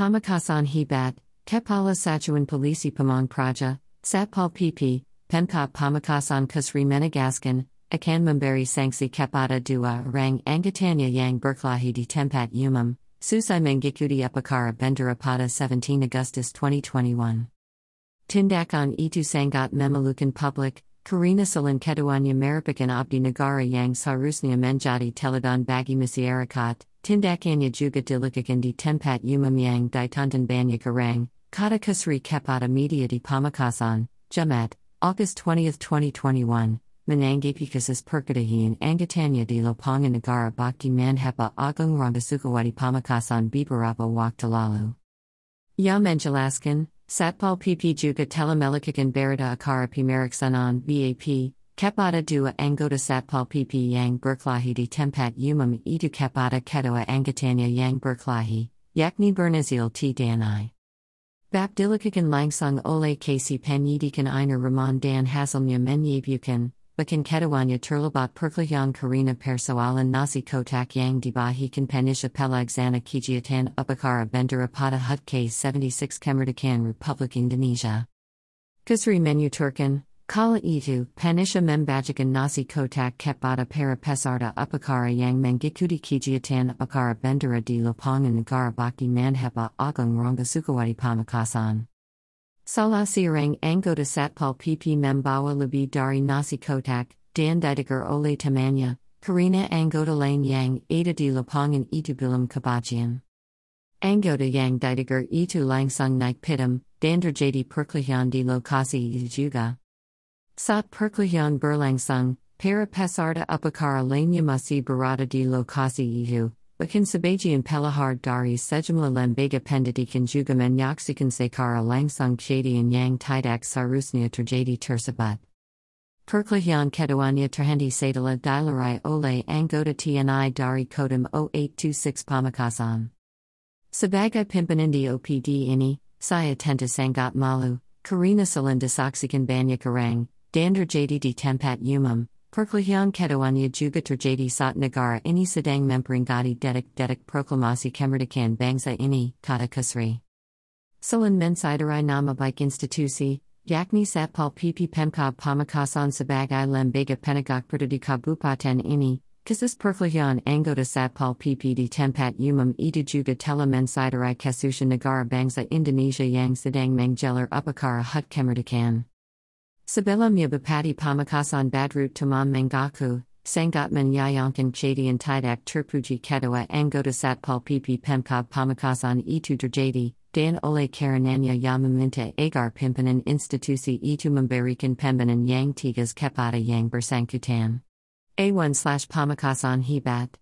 Pamekasan Hebat, Kepala Satuan Polisi Pamong Praja, Satpol PP, Pemkab Pamekasan Kusri Menegaskan, Akan Memberi Sangsi Kepada Dua Rang Angatanya Yang Berklahi di Tempat Umum, Susai Mengikuti Upakara Bendera pada 17 Agustus 2021. Tindakan itu Sangat Memelukan Public, Karina Salin Keduanya Meripakan Abdi Negara Yang Sarusnya Menjadi Teledan Bagi Masyarakat, Tindakannya juga Dilikakan di Tempat Umum Yang Ditantan Banyak Orang, Kata Kusri Kepada Media di Pamekasan, Jamat, August 20, 2021. Manangapikas Perkadahian Angatanya di Lopangan Negara Bakti Manhepa Agung Rambasukawati Pamekasan Bibarapa Waktalalu. Ya Menjelaskan, Satpol PP Juga Telemelikakan Barada Akara Pimeriksanan BAP, Kepada Dua Anggota Satpol PP Yang Berklahi di Tempat Umum Itu Kepada Kedoa Angatanya Yang Berklahi, Yakni Bernazil T. Danai. Bapdilikakan Langsung Ole Kasi Penyidikan Einer Ramon Dan Haselnya Menyebukan, Bakan Kedawanya Turlabat Perklayan Karina Persoalan Nasi Kotak Yang Dibahikan Penisha Pelagzana Kijiatan Upakara Bendera Pada Hut K76 Kemerdekan Republic Indonesia. Kusri Menu Turkan, Kala Itu, Panisha Membajikan Nasi Kotak Kepbada Para Pesarda Upakara Yang Mengikuti Kijiatan Upakara Bendera di Lopangan Negara Bakti Manhepa Agung Ronga Sukawati Pamekasan. Salah Sirang Anggota Satpol PP Membawa Lebih Dari Nasi Kotak, Dan Didiger Ole Tamanya, Karina Anggota Lane Yang Ada di Lapangan Itu Bilam Kabajian. Anggota Yang Didiger Itu Langsung Naik Pitam, Dander Jadi Perklihan di Lokasi juga. Sat Perklihan Berlangsung, Para Pesarda Upakara Lanya Masih Berada di Lokasi Itu, Bakin Sabajian Pelahar Dari Sejumla Lembaga Pendidikan juga Menyaksikan Sekara Langsung Shadian Yang Tidak Sarusnya Terjadi Tersabat. Perklahian Keduanya Terhendi Sadala Dilarai Ole Anggota TNI Dari Kodim 0826 Pamekasan. Sebagai Pimpinindi OPD Ini, Saya Tenta Sangat Malu, Karina Salinda Saksikan Banyak Karang, Dander Jadi di Tempat Umum, Perklahian Keduanya juga terjadi saat negara ini sedang memperingati detik-detik proklamasi kemerdekaan bangsa ini, kata Kusri. Selain mensiderai nama baik institusi, yakni Satpol PP Pemkab Pamekasan sebagai lembaga penegak perda di kabupaten ini, kasus perkelahian anggota Satpol PP di tempat umum itu juga telah mensiderai kasusya negara bangsa Indonesia yang sedang menggelar upakara hut kemerdekaan. Sebelumnya Bupati Pamekasan Badrut Tamam Mengaku, Sangat Menyayangkan Jadian Tidak Terpuji Kedoa Anggota Satpol PP Pemkab Pamekasan Itu Terjadi, Dan Ole Karenanya Yamaminta Agar Pimpinan Institusi Itu Memberikan Pembinan Yang Tigas Kepada Yang Bersangkutan. A1 slash Pamekasan Hebat.